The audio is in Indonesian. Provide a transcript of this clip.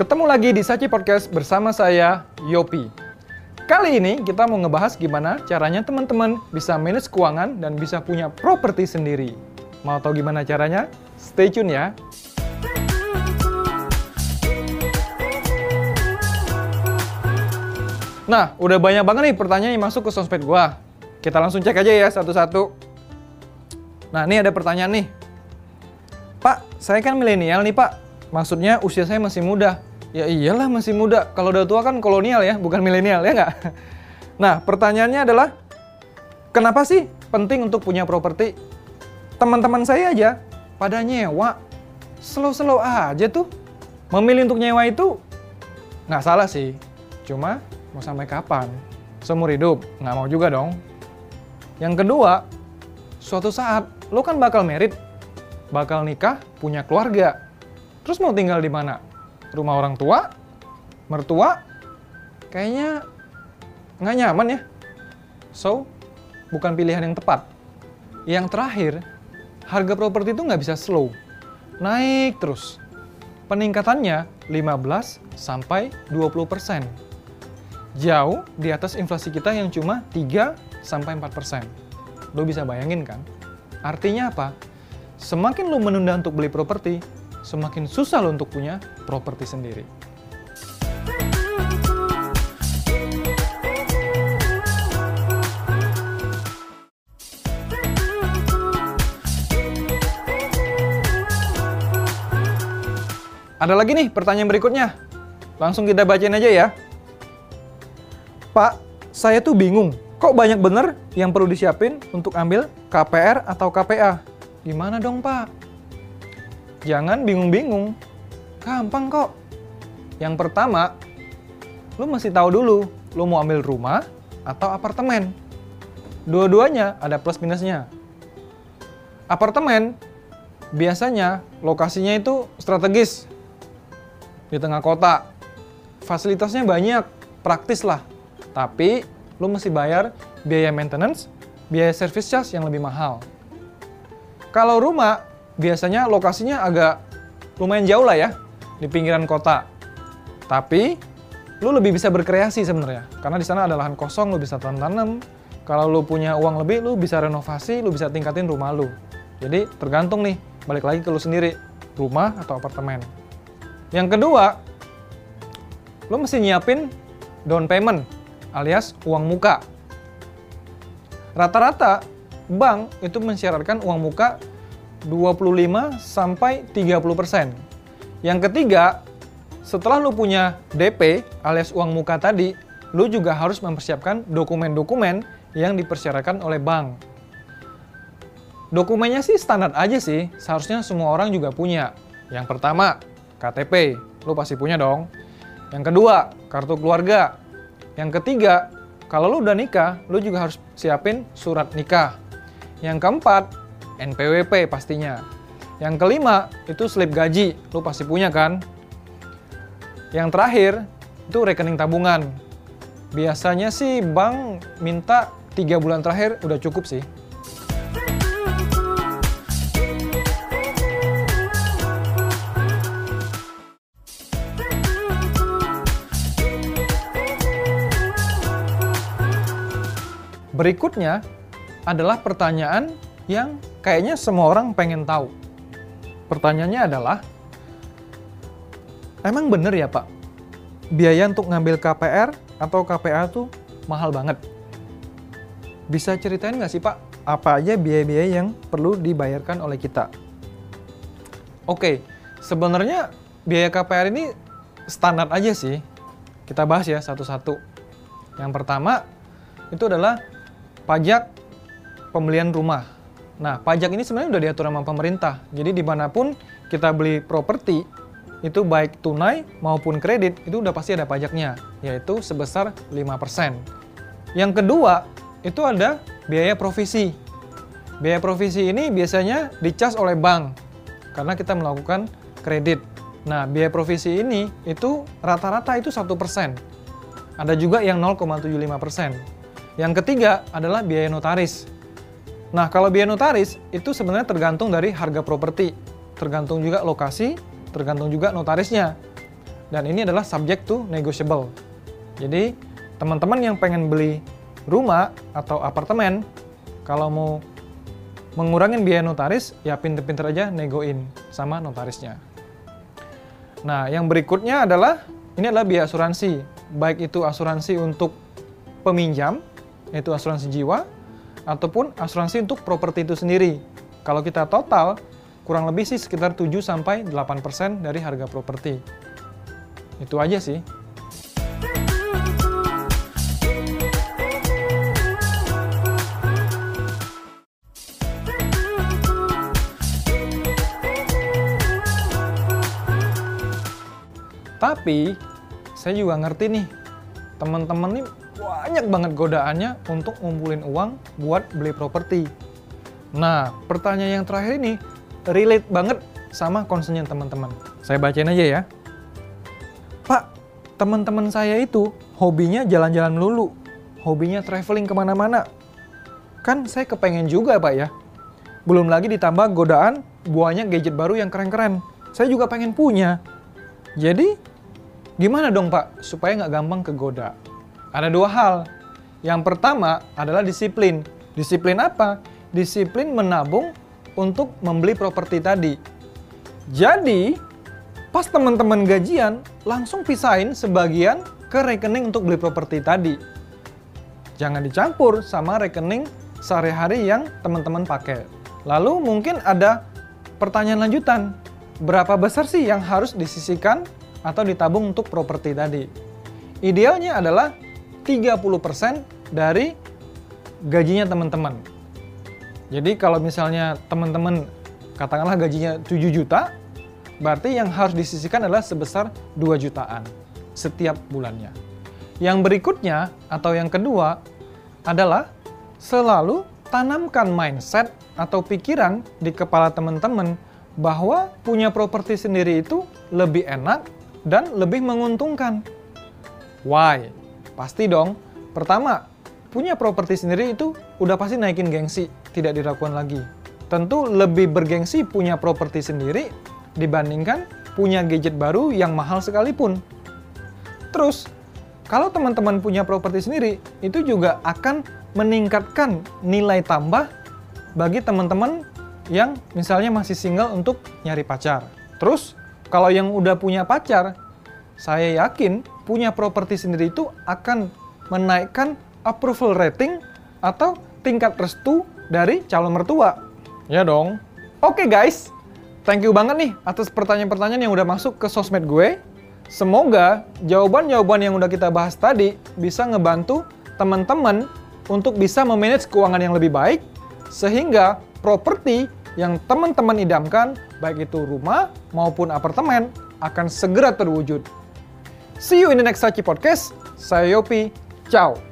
Ketemu lagi di Saci Podcast bersama saya, Yopi. Kali ini kita mau ngebahas gimana caranya teman-teman bisa manage keuangan dan bisa punya properti sendiri. Mau tahu gimana caranya? Stay tune ya. Nah, udah banyak banget nih pertanyaan yang masuk ke sosmed gua. Kita langsung cek aja ya satu-satu. Nah, ini ada pertanyaan nih. Pak, saya kan milenial nih, Pak. Maksudnya usia saya masih muda. Ya iyalah masih muda. Kalau udah tua kan kolonial ya, bukan milenial ya nggak? Nah, pertanyaannya adalah, kenapa sih penting untuk punya properti? Teman-teman saya aja pada nyewa. Slow-slow aja tuh. Memilih untuk nyewa itu nggak salah sih. Cuma mau sampai kapan? Seumur hidup? Nggak mau juga dong. Yang kedua, suatu saat lo kan bakal merit, bakal nikah, punya keluarga. Terus mau tinggal di mana? Rumah orang tua? Mertua? Kayaknya nggak nyaman ya. So, bukan pilihan yang tepat. Yang terakhir, harga properti itu nggak bisa slow. Naik terus. Peningkatannya 15 sampai 20 persen. Jauh di atas inflasi kita yang cuma 3 sampai 4 persen. Lo bisa bayangin kan? Artinya apa? Semakin lo menunda untuk beli properti, semakin susah lo untuk punya properti sendiri. Ada lagi nih pertanyaan berikutnya. Langsung kita bacain aja ya. Pak, saya tuh bingung. Kok banyak bener yang perlu disiapin untuk ambil KPR atau KPA? Gimana dong, Pak? Jangan bingung-bingung. Gampang kok. Yang pertama, lu mesti tahu dulu, lu mau ambil rumah atau apartemen. Dua-duanya ada plus minusnya. Apartemen biasanya lokasinya itu strategis di tengah kota. Fasilitasnya banyak, praktis lah. Tapi lu mesti bayar biaya maintenance, biaya service charge yang lebih mahal. Kalau rumah biasanya lokasinya agak lumayan jauh lah ya di pinggiran kota. Tapi lu lebih bisa berkreasi sebenarnya karena di sana ada lahan kosong lu bisa tanam-tanam. Kalau lu punya uang lebih lu bisa renovasi, lu bisa tingkatin rumah lu. Jadi tergantung nih, balik lagi ke lu sendiri, rumah atau apartemen. Yang kedua, lu mesti nyiapin down payment alias uang muka. Rata-rata bank itu mensyaratkan uang muka 25 sampai 30%. Yang ketiga, setelah lu punya DP alias uang muka tadi, lu juga harus mempersiapkan dokumen-dokumen yang dipersyaratkan oleh bank. Dokumennya sih standar aja sih, seharusnya semua orang juga punya. Yang pertama, KTP, lu pasti punya dong. Yang kedua, kartu keluarga. Yang ketiga, kalau lu udah nikah, lu juga harus siapin surat nikah. Yang keempat, NPWP pastinya. Yang kelima, itu slip gaji, lu pasti punya kan? Yang terakhir, itu rekening tabungan. Biasanya sih bank minta 3 bulan terakhir udah cukup sih. Berikutnya adalah pertanyaan yang kayaknya semua orang pengen tahu. Pertanyaannya adalah, emang bener ya Pak, biaya untuk ngambil KPR atau KPA tuh mahal banget? Bisa ceritain nggak sih Pak, apa aja biaya-biaya yang perlu dibayarkan oleh kita? Oke, sebenarnya biaya KPR ini standar aja sih. Kita bahas ya satu-satu. Yang pertama, itu adalah pajak pembelian rumah. Nah, pajak ini sebenarnya udah diatur sama pemerintah. Jadi di mana pun kita beli properti, itu baik tunai maupun kredit, itu udah pasti ada pajaknya, yaitu sebesar 5%. Yang kedua, itu ada biaya provisi. Biaya provisi ini biasanya dicas oleh bank, karena kita melakukan kredit. Nah, biaya provisi ini itu rata-rata itu 1%. Ada juga yang 0,75%. Yang ketiga adalah biaya notaris. Nah, kalau biaya notaris itu sebenarnya tergantung dari harga properti, tergantung juga lokasi, tergantung juga notarisnya. dan ini adalah subject to negotiable. Jadi, teman-teman yang pengen beli rumah atau apartemen, kalau mau mengurangin biaya notaris, ya pinter-pinter aja negoin sama notarisnya. Nah, yang berikutnya adalah, ini adalah biaya asuransi. Baik itu asuransi untuk peminjam, yaitu asuransi jiwa, ataupun asuransi untuk properti itu sendiri. Kalau kita total, kurang lebih sih sekitar 7 sampai 8% dari harga properti. Itu aja sih. Tapi saya juga ngerti nih, teman-teman nih banyak banget godaannya untuk ngumpulin uang buat beli properti. Nah, pertanyaan yang terakhir ini relate banget sama concernnya teman-teman. Saya bacain aja ya. Pak, teman-teman saya itu hobinya jalan-jalan melulu. Hobinya traveling ke mana-mana. Kan saya kepengen juga Pak ya. Belum lagi ditambah godaan buahnya gadget baru yang keren-keren. Saya juga pengen punya. Jadi, gimana dong Pak supaya nggak gampang kegoda? Ada dua hal. Yang pertama adalah disiplin. Disiplin apa? Disiplin menabung untuk membeli properti tadi. Jadi, pas teman-teman gajian, langsung pisahin sebagian ke rekening untuk beli properti tadi. Jangan dicampur sama rekening sehari-hari yang teman-teman pakai. Lalu mungkin ada pertanyaan lanjutan. Berapa besar sih yang harus disisihkan atau ditabung untuk properti tadi? Idealnya adalah 30% dari gajinya teman-teman. Jadi kalau misalnya teman-teman katakanlah gajinya 7 juta, berarti yang harus disisihkan adalah sebesar 2 jutaan setiap bulannya. Yang berikutnya atau yang kedua adalah selalu tanamkan mindset atau pikiran di kepala teman-teman bahwa punya properti sendiri itu lebih enak dan lebih menguntungkan. Why? Pasti dong. Pertama, punya properti sendiri itu udah pasti naikin gengsi, tidak diragukan lagi. Tentu lebih bergengsi punya properti sendiri dibandingkan punya gadget baru yang mahal sekalipun. Terus, kalau teman-teman punya properti sendiri, itu juga akan meningkatkan nilai tambah bagi teman-teman yang misalnya masih single untuk nyari pacar. Terus, kalau yang udah punya pacar, saya yakin punya properti sendiri itu akan menaikkan approval rating atau tingkat restu dari calon mertua. Ya dong. Oke okay guys, thank you banget nih atas pertanyaan-pertanyaan yang udah masuk ke sosmed gue. Semoga jawaban-jawaban yang udah kita bahas tadi bisa ngebantu teman-teman untuk bisa memanage keuangan yang lebih baik sehingga properti yang teman-teman idamkan baik itu rumah maupun apartemen akan segera terwujud. See you in the next Sachi Podcast. Saya Yopi. Ciao.